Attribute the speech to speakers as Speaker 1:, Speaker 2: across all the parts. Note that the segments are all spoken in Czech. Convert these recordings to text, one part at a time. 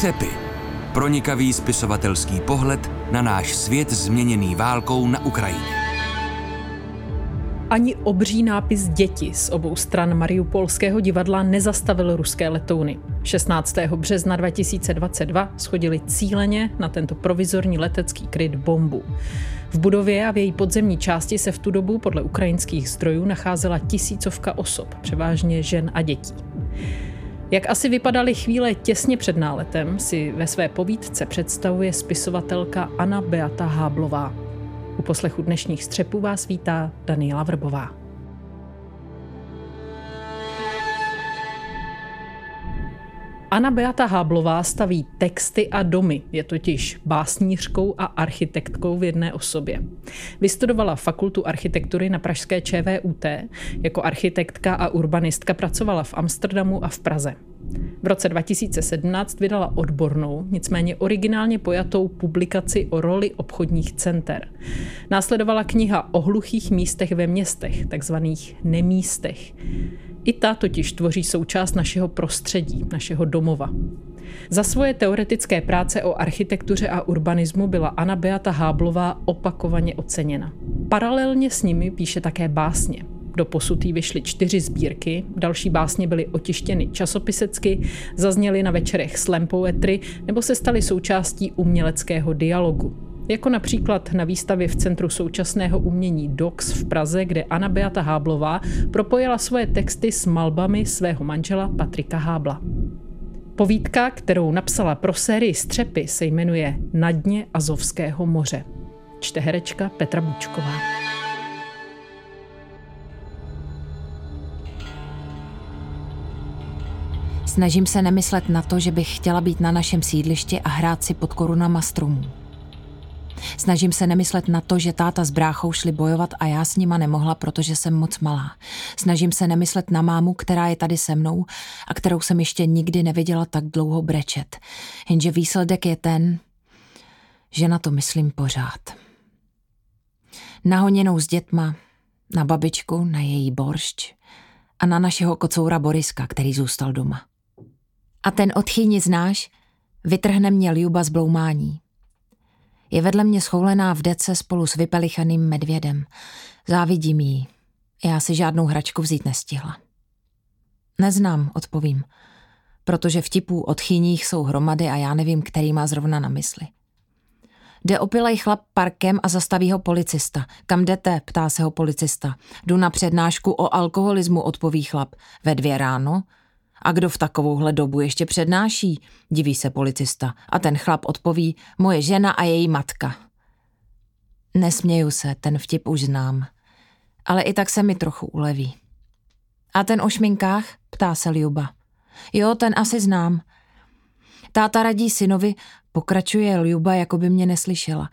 Speaker 1: Střepy. Pronikavý spisovatelský pohled na náš svět změněný válkou na Ukrajině.
Speaker 2: Ani obří nápis děti z obou stran Mariupolského divadla nezastavil ruské letouny. 16. března 2022 schodili cíleně na tento provizorní letecký kryt bombu. V budově a v její podzemní části se v tu dobu podle ukrajinských zdrojů nacházela tisícovka osob, převážně žen a dětí. Jak asi vypadaly chvíle těsně před náletem, si ve své povídce představuje spisovatelka Anna Beata Háblová. U poslechu dnešních střepů vás vítá Daniela Vrbová. Anna Beata Háblová staví texty a domy, je totiž básnířkou a architektkou v jedné osobě. Vystudovala fakultu architektury na pražské ČVUT, jako architektka a urbanistka pracovala v Amsterdamu a v Praze. V roce 2017 vydala odbornou, nicméně originálně pojatou publikaci o roli obchodních center. Následovala kniha o hluchých místech ve městech, takzvaných nemístech. I ta totiž tvoří součást našeho prostředí, našeho domova. Za svoje teoretické práce o architektuře a urbanismu byla Anna Beata Háblová opakovaně oceněna. Paralelně s nimi píše také básně. Do posutí vyšly čtyři sbírky, další básně byly otištěny časopisecky, zazněly na večerech slam poetry nebo se staly součástí uměleckého dialogu. Jako například na výstavě v Centru současného umění DOX v Praze, kde Anna Beata Háblová propojila svoje texty s malbami svého manžela Patrika Hábla. Povídka, kterou napsala pro sérii Střepy, se jmenuje Na dně Azovského moře. Čte herečka Petra Bučková.
Speaker 3: Snažím se nemyslet na to, že bych chtěla být na našem sídlišti a hrát si pod korunama stromů. Snažím se nemyslet na to, že táta s bráchou šli bojovat a já s nima nemohla, protože jsem moc malá. Snažím se nemyslet na mámu, která je tady se mnou a kterou jsem ještě nikdy neviděla tak dlouho brečet. Jenže výsledek je ten, že na to myslím pořád. Nahoněnou s dětma, na babičku, na její boršč a na našeho kocoura Boriska, který zůstal doma. A ten odchýni znáš? Vytrhne mě Ljuba z bloumání. Je vedle mě schoulená v dece spolu s vypelichaným medvědem. Závidím jí. Já si žádnou hračku vzít nestihla. Neznám, odpovím, protože vtipů od chyních jsou hromady a já nevím, který má zrovna na mysli. Jde opilej chlap parkem a zastaví ho policista. Kam jdete? ptá se ho policista. Jdu na přednášku o alkoholismu, odpoví chlap. Ve dvě ráno? A kdo v takovouhle dobu ještě přednáší? Diví se policista. A ten chlap odpoví, moje žena a její matka. Nesměju se, ten vtip už znám. Ale i tak se mi trochu uleví. A ten o šminkách? Ptá se Ljuba. Jo, ten asi znám. Táta radí synovi, pokračuje Ljuba, jako by mě neslyšela.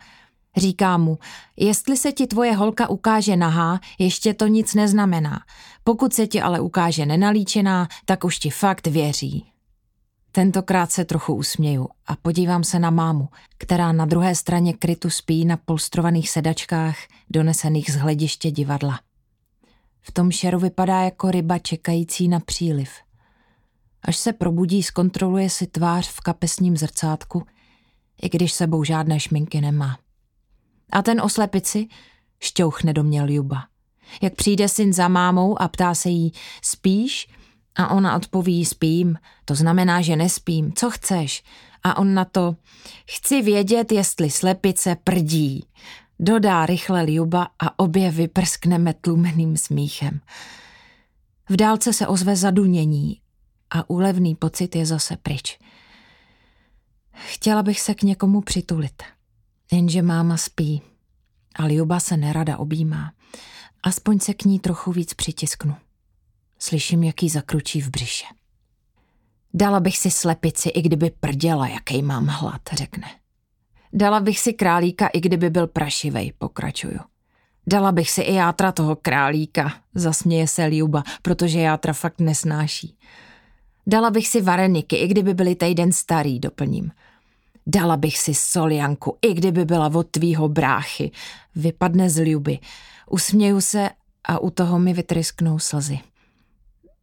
Speaker 3: Říká mu, jestli se ti tvoje holka ukáže nahá, ještě to nic neznamená. Pokud se ti ale ukáže nenalíčená, tak už ti fakt věří. Tentokrát se trochu usměju a podívám se na mámu, která na druhé straně krytu spí na polstrovaných sedačkách donesených z hlediště divadla. V tom šeru vypadá jako ryba čekající na příliv. Až se probudí, zkontroluje si tvář v kapesním zrcátku, i když sebou žádné šminky nemá. A ten o slepici? Šťouchne do mě Ljuba. Jak přijde syn za mámou a ptá se jí, spíš? A ona odpoví, spím. To znamená, že nespím. Co chceš? A on na to, chci vědět, jestli slepice prdí. Dodá rychle Ljuba a obě vyprskneme tlumeným smíchem. V dálce se ozve zadunění a úlevný pocit je zase pryč. Chtěla bych se k někomu přitulit. Jenže máma spí a Ljuba se nerada objímá. Aspoň se k ní trochu víc přitisknu. Slyším, jaký zakručí v břiše. Dala bych si slepici, i kdyby prděla, jaký mám hlad, řekne. Dala bych si králíka, i kdyby byl prašivej, pokračuju. Dala bych si i játra toho králíka, zasměje se Ljuba, protože játra fakt nesnáší. Dala bych si vareniky, i kdyby byly týden starý, doplním. Dala bych si soljanku, i kdyby byla od tvýho bráchy. Vypadne z ljuby. Usměju se a u toho mi vytrysknou slzy.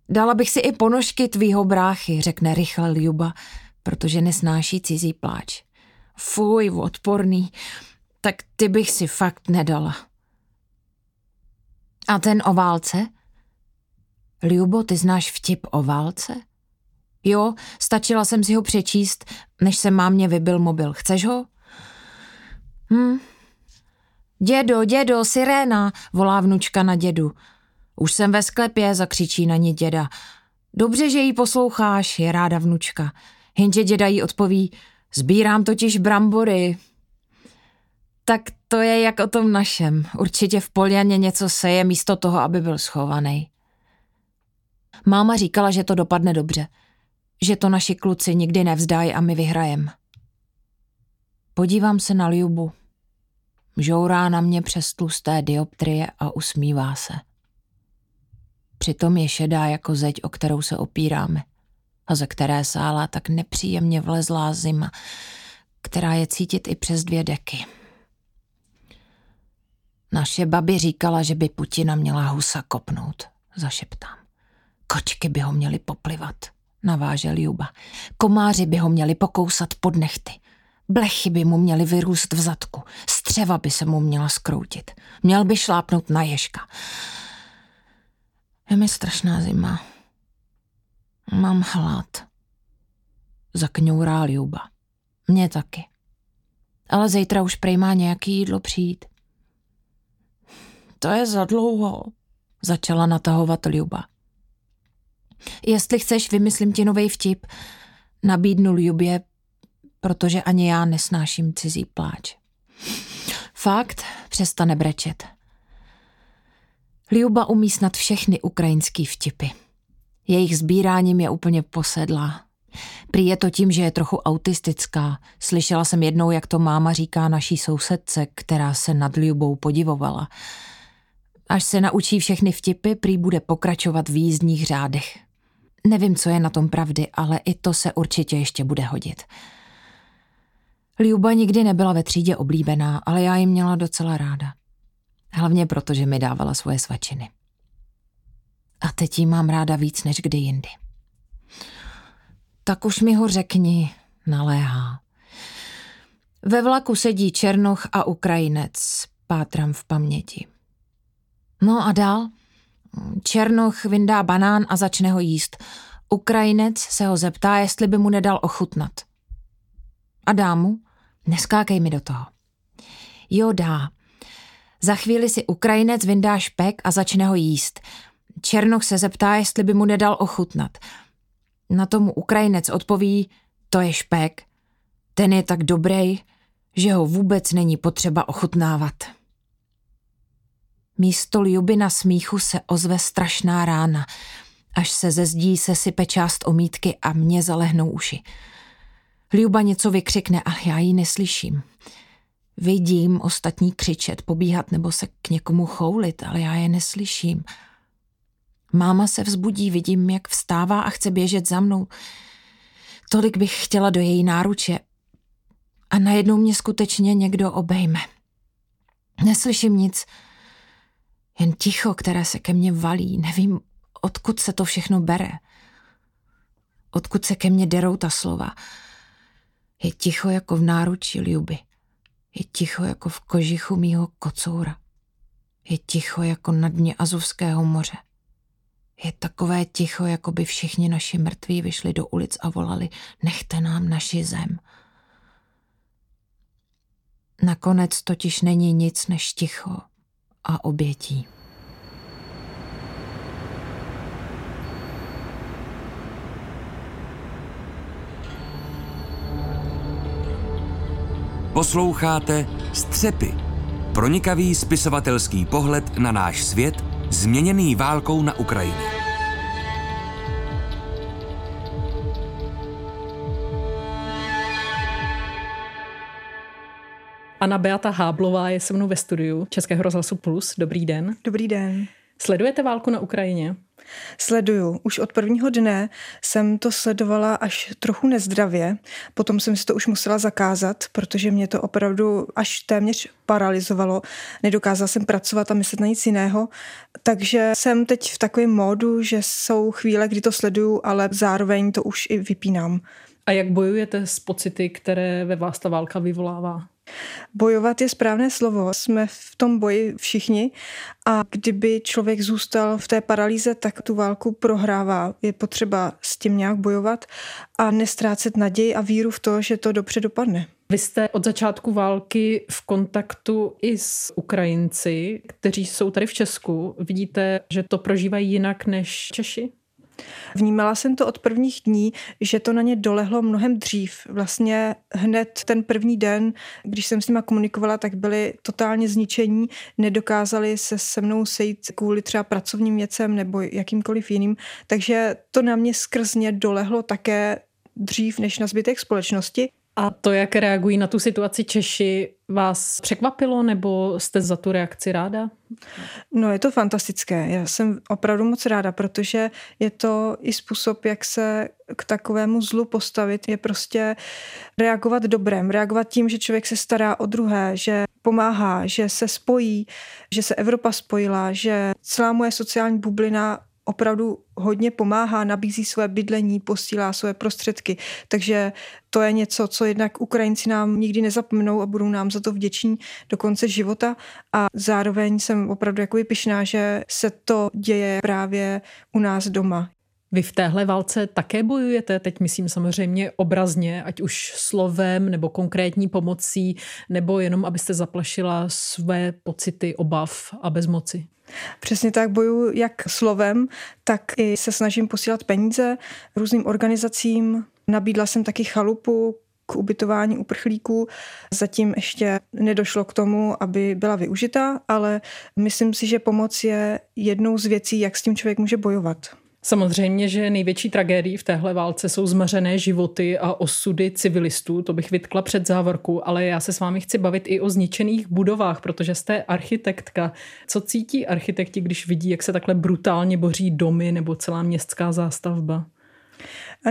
Speaker 3: Dala bych si i ponožky tvýho bráchy, řekne rychle Ljuba, protože nesnáší cizí pláč. Fuj, odporný, tak ty bych si fakt nedala. A ten o válce? Ljubo, ty znáš vtip o válce? Jo, stačila jsem si ho přečíst, než se mámě vybil mobil. Chceš ho? Hm. Dědo, dědo, siréna, volá vnučka na dědu. Už jsem ve sklepě, zakřičí na ní děda. Dobře, že jí posloucháš, je ráda vnučka. Jenže děda jí odpoví, sbírám totiž brambory. Tak to je jak o tom našem. Určitě v Poljaně něco seje místo toho, aby byl schovaný. Máma říkala, že to dopadne dobře. Že to naši kluci nikdy nevzdají a my vyhrajem. Podívám se na Ljubu. Žourá na mě přes tlusté dioptrie a usmívá se. Přitom je šedá jako zeď, o kterou se opíráme a ze které sála tak nepříjemně vlezlá zima, která je cítit i přes dvě deky. Naše babi říkala, že by Putina měla husa kopnout, zašeptám. Kočky by ho měly poplivat, navážel Juba. Komáři by ho měli pokousat pod nechty. Blechy by mu měly vyrůst v zadku, střeva by se mu měla skroutit. Měl by šlápnout na ježka. Je mi strašná zima. Mám hlad. Zakňourá Ljuba. Mě taky. Ale zítra už prej má nějaký jídlo přijít. To je za dlouho, začala natahovat Ljuba. Jestli chceš, vymyslím ti nový vtip, nabídnul Ljubě, protože ani já nesnáším cizí pláč. Fakt, přestane brečet. Ljuba umí snad všechny ukrajinský vtipy. Jejich sbíráním je úplně posedlá. Prý je to tím, že je trochu autistická. Slyšela jsem jednou, jak to máma říká naší sousedce, která se nad Ljubou podivovala. Až se naučí všechny vtipy, prý bude pokračovat v jízdních řádech. Nevím, co je na tom pravdy, ale i to se určitě ještě bude hodit. Ljuba nikdy nebyla ve třídě oblíbená, ale já ji měla docela ráda. Hlavně proto, že mi dávala svoje svačiny. A teď jí mám ráda víc než kdy jindy. Tak už mi ho řekni, naléhá. Ve vlaku sedí Černoch a Ukrajinec, pátram v paměti. No a dál? Černoch vyndá banán a začne ho jíst. Ukrajinec se ho zeptá, jestli by mu nedal ochutnat. A dá mu? Neskákej mi do toho. Jo, dá. Za chvíli si Ukrajinec vyndá špek a začne ho jíst. Černoch se zeptá, jestli by mu nedal ochutnat. Na tomu Ukrajinec odpoví, to je špek. Ten je tak dobrý, že ho vůbec není potřeba ochutnávat. Místo Ljubina smíchu se ozve strašná rána, až se ze zdí sesype část omítky a mě zalehnou uši. Ljuba něco vykřikne, ale já ji neslyším. Vidím ostatní křičet, pobíhat nebo se k někomu choulit, ale já je neslyším. Máma se vzbudí, vidím, jak vstává a chce běžet za mnou. Tolik bych chtěla do její náruče. A najednou mě skutečně někdo obejme. Neslyším nic, jen ticho, které se ke mně valí. Nevím, odkud se to všechno bere. Odkud se ke mně derou ta slova. Je ticho jako v náručí Ljuby. Je ticho jako v kožichu mýho kocoura. Je ticho jako na dně Azovského moře. Je takové ticho, jako by všichni naši mrtví vyšli do ulic a volali nechte nám naši zem. Nakonec totiž není nic než ticho a obětí.
Speaker 1: Posloucháte Střepy. Pronikavý spisovatelský pohled na náš svět, změněný válkou na Ukrajině.
Speaker 2: Anna Beata Háblová je se mnou ve studiu Českého rozhlasu Plus. Dobrý den.
Speaker 4: Dobrý den.
Speaker 2: Sledujete válku na Ukrajině?
Speaker 4: Sleduju. Už od prvního dne jsem to sledovala až trochu nezdravě. Potom jsem si to už musela zakázat, protože mě to opravdu až téměř paralizovalo. Nedokázala jsem pracovat a myslet na nic jiného. Takže jsem teď v takovém módu, že jsou chvíle, kdy to sleduju, ale zároveň to už i vypínám
Speaker 2: A jak bojujete s pocity, které ve vás ta válka vyvolává?
Speaker 4: Bojovat je správné slovo. Jsme v tom boji všichni a kdyby člověk zůstal v té paralýze, tak tu válku prohrává. Je potřeba s tím nějak bojovat a nestrácet naději a víru v to, že to dobře dopadne.
Speaker 2: Vy jste od začátku války v kontaktu i s Ukrajinci, kteří jsou tady v Česku. Vidíte, že to prožívají jinak než Češi?
Speaker 4: Vnímala jsem to od prvních dní, že to na ně dolehlo mnohem dřív. Vlastně hned ten první den, když jsem s nima komunikovala, tak byli totálně zničení, nedokázali se se mnou sejít kvůli třeba pracovním věcem nebo jakýmkoliv jiným. Takže to na mě skrzně dolehlo také dřív než na zbytek společnosti.
Speaker 2: A to, jak reagují na tu situaci Češi, vás překvapilo nebo jste za tu reakci ráda?
Speaker 4: No je to fantastické. Já jsem opravdu moc ráda, protože je to i způsob, jak se k takovému zlu postavit. Je prostě reagovat dobrem, reagovat tím, že člověk se stará o druhé, že pomáhá, že se spojí, že se Evropa spojila, že celá moje sociální bublina opravdu hodně pomáhá, nabízí své bydlení, posílá své prostředky. Takže to je něco, co jednak Ukrajinci nám nikdy nezapomenou a budou nám za to vděční do konce života. A zároveň jsem opravdu jako pyšná, že se to děje právě u nás doma.
Speaker 2: Vy v téhle válce také bojujete, teď myslím samozřejmě obrazně, ať už slovem nebo konkrétní pomocí, nebo jenom abyste zaplašila své pocity obav a bezmoci?
Speaker 4: Přesně tak bojuji jak slovem, tak i se snažím posílat peníze různým organizacím. Nabídla jsem taky chalupu k ubytování uprchlíků. Zatím ještě nedošlo k tomu, aby byla využita, ale myslím si, že pomoc je jednou z věcí, jak s tím člověk může bojovat.
Speaker 2: Samozřejmě, že největší tragédií v téhle válce jsou zmařené životy a osudy civilistů, to bych vytkla před závorku, ale já se s vámi chci bavit i o zničených budovách, protože jste architektka. Co cítí architekti, když vidí, jak se takhle brutálně boří domy nebo celá městská zástavba?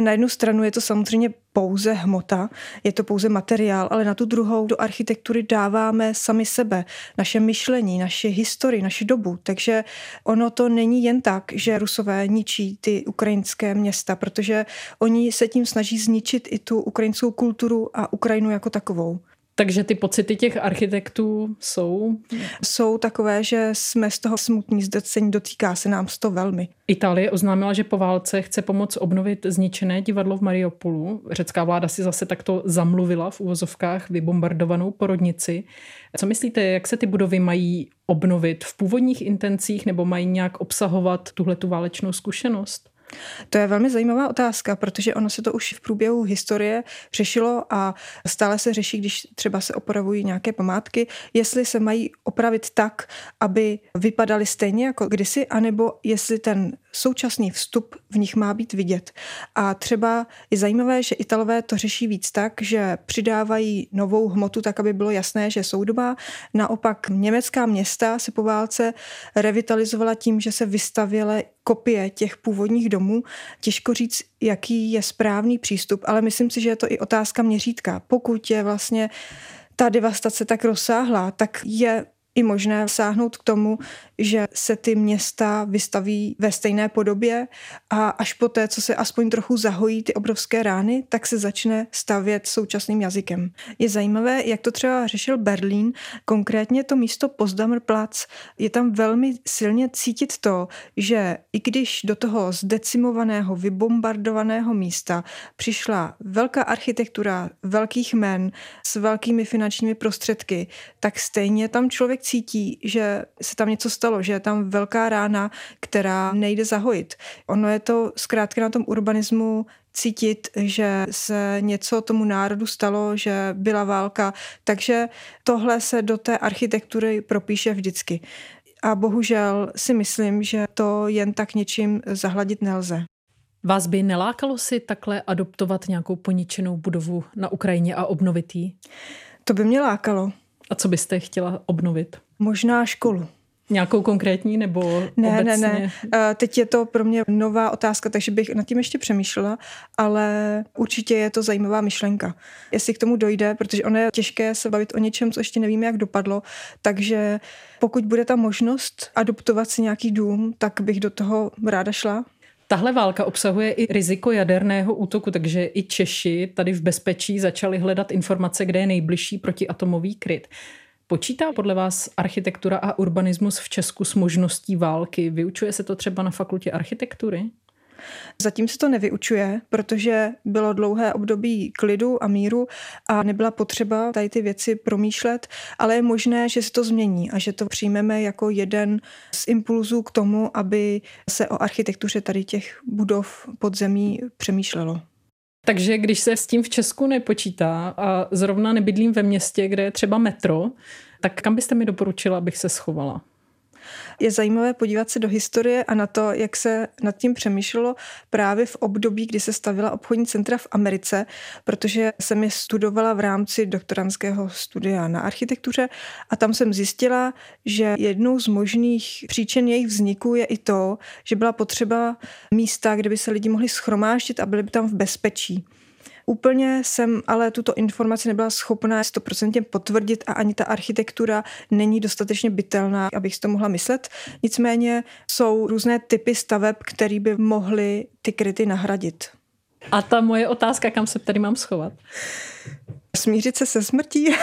Speaker 4: Na jednu stranu je to samozřejmě pouze hmota, je to pouze materiál, ale na tu druhou do architektury dáváme sami sebe, naše myšlení, naše historii, naši dobu. Takže ono to není jen tak, že Rusové ničí ty ukrajinské města, protože oni se tím snaží zničit i tu ukrajinskou kulturu a Ukrajinu jako takovou.
Speaker 2: Takže ty pocity těch architektů jsou?
Speaker 4: Jsou takové, že jsme z toho smutní, zdecení, dotýká se nám to velmi.
Speaker 2: Itálie oznámila, že po válce chce pomoct obnovit zničené divadlo v Mariupolu. Řecká vláda si zase takto zamluvila v úvozovkách vybombardovanou porodnici. Co myslíte, jak se ty budovy mají obnovit v původních intencích nebo mají nějak obsahovat tuhle tu válečnou zkušenost?
Speaker 4: To je velmi zajímavá otázka, protože ono se to už v průběhu historie řešilo a stále se řeší, když třeba se opravují nějaké památky, jestli se mají opravit tak, aby vypadaly stejně jako kdysi, anebo jestli ten současný vstup v nich má být vidět. A třeba je zajímavé, že Italové to řeší víc tak, že přidávají novou hmotu tak, aby bylo jasné, že jsou doba. Naopak německá města se po válce revitalizovala tím, že se vystavěly kopie těch původních domů. Těžko říct, jaký je správný přístup, ale myslím si, že je to i otázka měřítka. Pokud je vlastně ta devastace tak rozsáhlá, tak je i možné sáhnout k tomu, že se ty města vystaví ve stejné podobě a až po té, co se aspoň trochu zahojí ty obrovské rány, tak se začne stavět současným jazykem. Je zajímavé, jak to třeba řešil Berlín, konkrétně to místo Potsdamer Platz. Je tam velmi silně cítit to, že i když do toho zdecimovaného, vybombardovaného místa přišla velká architektura velkých men s velkými finančními prostředky, tak stejně tam člověk cítí, že se tam něco stalo, že je tam velká rána, která nejde zahojit. Ono je to zkrátka na tom urbanismu cítit, že se něco tomu národu stalo, že byla válka, takže tohle se do té architektury propíše vždycky. A bohužel si myslím, že to jen tak něčím zahladit nelze.
Speaker 2: Vás by nelákalo si takhle adoptovat nějakou poničenou budovu na Ukrajině a obnovit ji?
Speaker 4: To by mě lákalo.
Speaker 2: A co byste chtěla obnovit?
Speaker 4: Možná školu.
Speaker 2: Nějakou konkrétní nebo
Speaker 4: ne,
Speaker 2: obecně?
Speaker 4: Ne, ne, Teď je to pro mě nová otázka, takže bych nad tím ještě přemýšlela, ale určitě je to zajímavá myšlenka. Jestli k tomu dojde, protože ono je těžké se bavit o něčem, co ještě nevíme, jak dopadlo, takže pokud bude ta možnost adoptovat si nějaký dům, tak bych do toho ráda šla.
Speaker 2: Tahle válka obsahuje i riziko jaderného útoku, takže i Češi tady v bezpečí začali hledat informace, kde je nejbližší protiatomový kryt. Počítá podle vás architektura a urbanismus v Česku s možností války? Vyučuje se to třeba na fakultě architektury?
Speaker 4: Zatím se to nevyučuje, protože bylo dlouhé období klidu a míru a nebyla potřeba tady ty věci promýšlet, ale je možné, že se to změní a že to přijmeme jako jeden z impulzů k tomu, aby se o architektuře tady těch budov podzemí přemýšlelo.
Speaker 2: Takže když se s tím v Česku nepočítá a zrovna nebydlím ve městě, kde je třeba metro, tak kam byste mi doporučila, abych se schovala?
Speaker 4: Je zajímavé podívat se do historie a na to, jak se nad tím přemýšlelo právě v období, kdy se stavila obchodní centra v Americe, protože jsem je studovala v rámci doktorantského studia na architektuře a tam jsem zjistila, že jednou z možných příčin jejich vzniku je i to, že byla potřeba místa, kde by se lidi mohli schromáždit a byli by tam v bezpečí. Úplně jsem ale tuto informaci nebyla schopná 100% potvrdit a ani ta architektura není dostatečně bytelná, abych si to mohla myslet. Nicméně jsou různé typy staveb, které by mohly ty kryty nahradit.
Speaker 2: A ta moje otázka, kam se tady mám schovat?
Speaker 4: Smířit se se smrtí.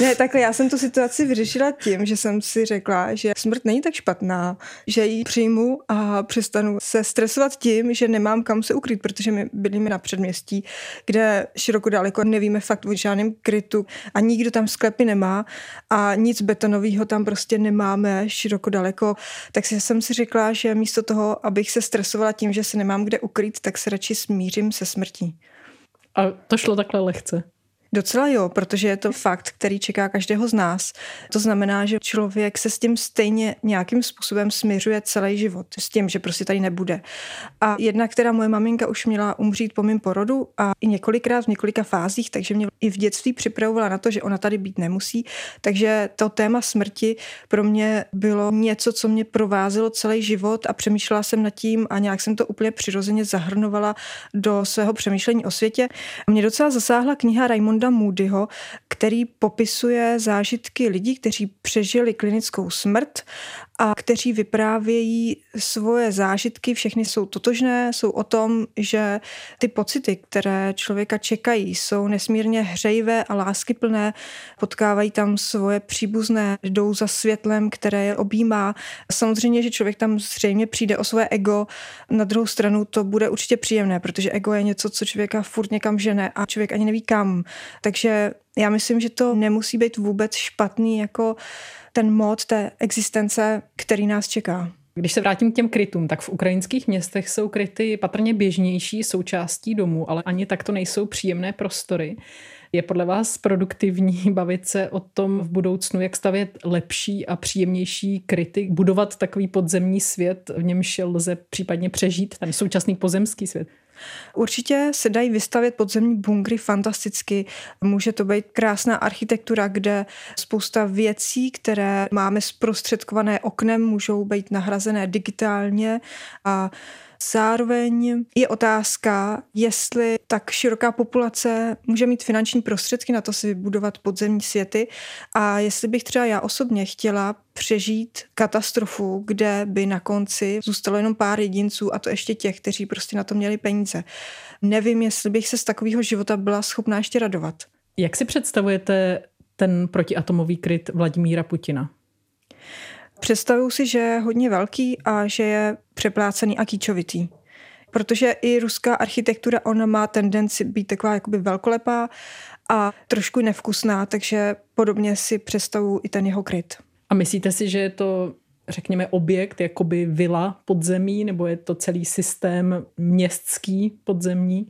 Speaker 4: Ne, takhle já jsem tu situaci vyřešila tím, že jsem si řekla, že smrt není tak špatná, že ji přijmu a přestanu se stresovat tím, že nemám kam se ukrýt, protože my bydlíme na předměstí, kde široko daleko nevíme fakt o žádném krytu a nikdo tam sklepy nemá a nic betonového tam prostě nemáme široko daleko. Tak jsem si řekla, že místo toho, abych se stresovala tím, že se nemám kde ukrýt, tak se radši smířím se smrtí.
Speaker 2: A to šlo takhle lehce.
Speaker 4: Docela jo, protože je to fakt, který čeká každého z nás. To znamená, že člověk se s tím stejně nějakým způsobem směřuje celý život, s tím, že prostě tady nebude. A jedna, která moje maminka už měla umřít po mém porodu a i několikrát v několika fázích, takže mě i v dětství připravovala na to, že ona tady být nemusí. Takže to téma smrti pro mě bylo něco, co mě provázelo celý život a přemýšlela jsem nad tím a nějak jsem to úplně přirozeně zahrnovala do svého přemýšlení o světě. Mě docela zasáhla kniha Raymond Ramonda Moodyho, který popisuje zážitky lidí, kteří přežili klinickou smrt a kteří vyprávějí svoje zážitky, všechny jsou totožné, jsou o tom, že ty pocity, které člověka čekají, jsou nesmírně hřejivé a láskyplné, potkávají tam svoje příbuzné, jdou za světlem, které je objímá. Samozřejmě, že člověk tam zřejmě přijde o svoje ego, na druhou stranu to bude určitě příjemné, protože ego je něco, co člověka furt někam žene a člověk ani neví kam. Takže já myslím, že to nemusí být vůbec špatný jako ten mod té existence, který nás čeká.
Speaker 2: Když se vrátím k těm krytům, tak v ukrajinských městech jsou kryty patrně běžnější součástí domu, ale ani tak to nejsou příjemné prostory. Je podle vás produktivní bavit se o tom v budoucnu, jak stavět lepší a příjemnější kryty, budovat takový podzemní svět, v němž lze případně přežít ten současný pozemský svět?
Speaker 4: Určitě se dají vystavět podzemní bunkry fantasticky. Může to být krásná architektura, kde spousta věcí, které máme zprostředkované oknem, můžou být nahrazené digitálně a Zároveň je otázka, jestli tak široká populace může mít finanční prostředky na to si vybudovat podzemní světy a jestli bych třeba já osobně chtěla přežít katastrofu, kde by na konci zůstalo jenom pár jedinců a to ještě těch, kteří prostě na to měli peníze. Nevím, jestli bych se z takového života byla schopná ještě radovat.
Speaker 2: Jak si představujete ten protiatomový kryt Vladimíra Putina?
Speaker 4: Představuju si, že je hodně velký a že je přeplácený a kýčovitý. Protože i ruská architektura, ona má tendenci být taková jakoby velkolepá a trošku nevkusná, takže podobně si představuju i ten jeho kryt.
Speaker 2: A myslíte si, že je to řekněme, objekt, jakoby vila podzemí, nebo je to celý systém městský podzemní?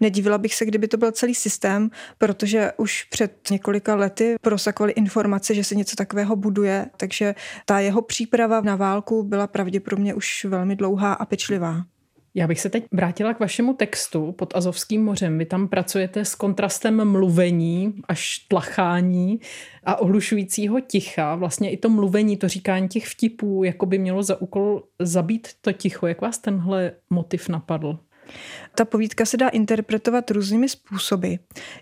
Speaker 4: Nedivila bych se, kdyby to byl celý systém, protože už před několika lety prosakovaly informace, že se něco takového buduje, takže ta jeho příprava na válku byla pravděpodobně už velmi dlouhá a pečlivá.
Speaker 2: Já bych se teď vrátila k vašemu textu pod Azovským mořem. Vy tam pracujete s kontrastem mluvení až tlachání a ohlušujícího ticha. Vlastně i to mluvení, to říkání těch vtipů, jako by mělo za úkol zabít to ticho. Jak vás tenhle motiv napadl?
Speaker 4: Ta povídka se dá interpretovat různými způsoby.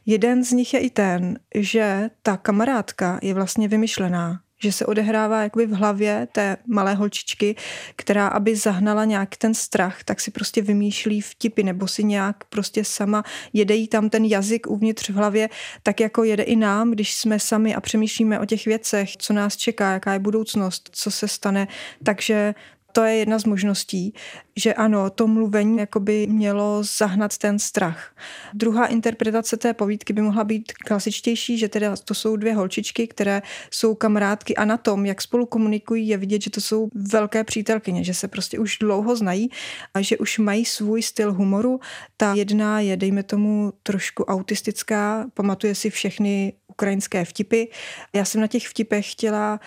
Speaker 4: Jeden z nich je i ten, že ta kamarádka je vlastně vymyšlená, že se odehrává jakoby v hlavě té malé holčičky, která aby zahnala nějak ten strach, tak si prostě vymýšlí vtipy nebo si nějak prostě sama jede jí tam ten jazyk uvnitř v hlavě, tak jako jede i nám, když jsme sami a přemýšlíme o těch věcech, co nás čeká, jaká je budoucnost, co se stane. Takže to je jedna z možností, že ano, to mluvení jakoby mělo zahnat ten strach. Druhá interpretace té povídky by mohla být klasičtější, že teda to jsou dvě holčičky, které jsou kamarádky a na tom, jak spolu komunikují, je vidět, že to jsou velké přítelkyně, že se prostě už dlouho znají a že už mají svůj styl humoru. Ta jedna je, dejme tomu, trošku autistická, pamatuje si všechny ukrajinské vtipy. Já jsem na těch vtipech chtěla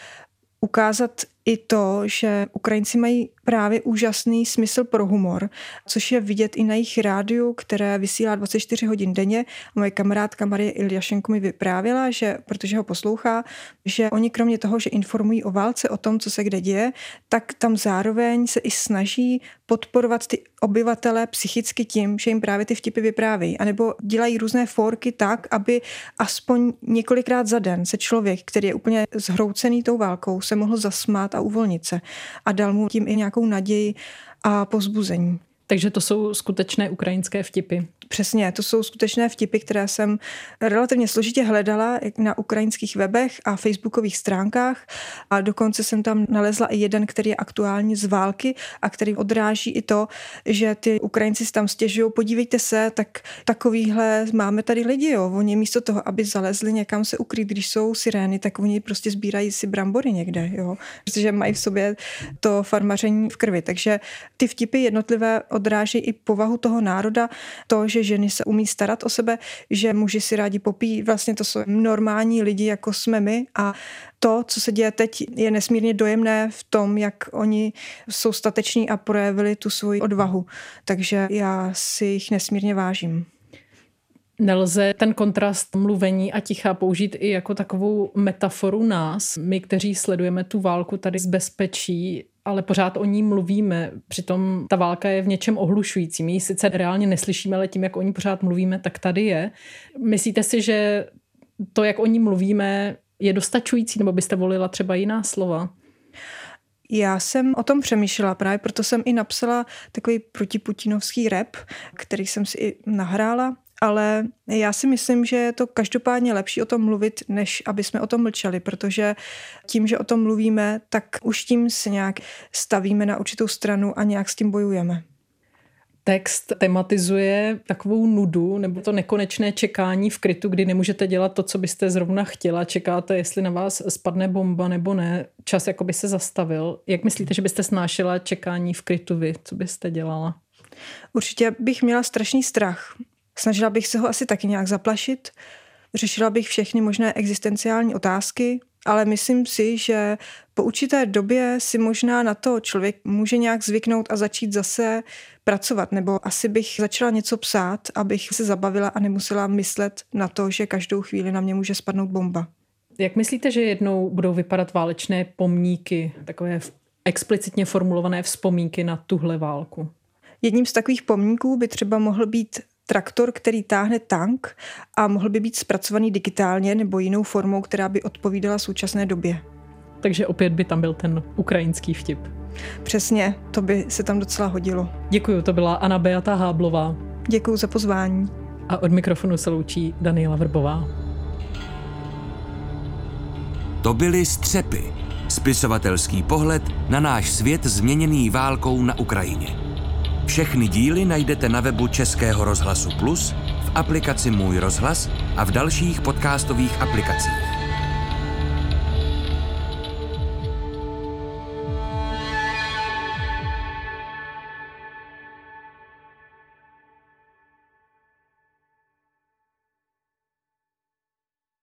Speaker 4: ukázat i to, že Ukrajinci mají právě úžasný smysl pro humor, což je vidět i na jejich rádiu, které vysílá 24 hodin denně. Moje kamarádka Marie Iljašenko mi vyprávěla, že, protože ho poslouchá, že oni kromě toho, že informují o válce, o tom, co se kde děje, tak tam zároveň se i snaží podporovat ty obyvatele psychicky tím, že jim právě ty vtipy vyprávějí, anebo dělají různé forky tak, aby aspoň několikrát za den se člověk, který je úplně zhroucený tou válkou, se mohl zasmát a uvolnit se. A dal mu tím i nějakou naději a pozbuzení.
Speaker 2: Takže to jsou skutečné ukrajinské vtipy.
Speaker 4: Přesně, to jsou skutečné vtipy, které jsem relativně složitě hledala na ukrajinských webech a facebookových stránkách a dokonce jsem tam nalezla i jeden, který je aktuální z války a který odráží i to, že ty Ukrajinci si tam stěžují, podívejte se, tak takovýhle máme tady lidi, jo. Oni místo toho, aby zalezli někam se ukryt, když jsou sirény, tak oni prostě sbírají si brambory někde, jo. Protože mají v sobě to farmaření v krvi. Takže ty vtipy jednotlivé odráží i povahu toho národa, to, že ženy se umí starat o sebe, že muži si rádi popí, vlastně to jsou normální lidi, jako jsme my a to, co se děje teď, je nesmírně dojemné v tom, jak oni jsou stateční a projevili tu svoji odvahu. Takže já si jich nesmírně vážím.
Speaker 2: Nelze ten kontrast mluvení a ticha použít i jako takovou metaforu nás, my, kteří sledujeme tu válku tady z bezpečí, ale pořád o ní mluvíme. Přitom ta válka je v něčem ohlušující. My ji sice reálně neslyšíme, ale tím, jak o ní pořád mluvíme, tak tady je. Myslíte si, že to, jak o ní mluvíme, je dostačující, nebo byste volila třeba jiná slova?
Speaker 4: Já jsem o tom přemýšlela, právě proto jsem i napsala takový protiputinovský rap, který jsem si i nahrála ale já si myslím, že je to každopádně lepší o tom mluvit, než aby jsme o tom mlčeli, protože tím, že o tom mluvíme, tak už tím se nějak stavíme na určitou stranu a nějak s tím bojujeme.
Speaker 2: Text tematizuje takovou nudu nebo to nekonečné čekání v krytu, kdy nemůžete dělat to, co byste zrovna chtěla. Čekáte, jestli na vás spadne bomba nebo ne. Čas jako by se zastavil. Jak myslíte, že byste snášela čekání v krytu vy? Co byste dělala?
Speaker 4: Určitě bych měla strašný strach. Snažila bych se ho asi taky nějak zaplašit. Řešila bych všechny možné existenciální otázky, ale myslím si, že po určité době si možná na to člověk může nějak zvyknout a začít zase pracovat, nebo asi bych začala něco psát, abych se zabavila a nemusela myslet na to, že každou chvíli na mě může spadnout bomba.
Speaker 2: Jak myslíte, že jednou budou vypadat válečné pomníky, takové explicitně formulované vzpomínky na tuhle válku?
Speaker 4: Jedním z takových pomníků by třeba mohl být traktor, který táhne tank a mohl by být zpracovaný digitálně nebo jinou formou, která by odpovídala současné době.
Speaker 2: Takže opět by tam byl ten ukrajinský vtip.
Speaker 4: Přesně, to by se tam docela hodilo.
Speaker 2: Děkuji, to byla Anna Beata Háblová.
Speaker 4: Děkuji za pozvání.
Speaker 2: A od mikrofonu se loučí Daniela Vrbová.
Speaker 1: To byly Střepy, spisovatelský pohled na náš svět změněný válkou na Ukrajině. Všechny díly najdete na webu Českého rozhlasu Plus, v aplikaci Můj rozhlas a v dalších podcastových aplikacích.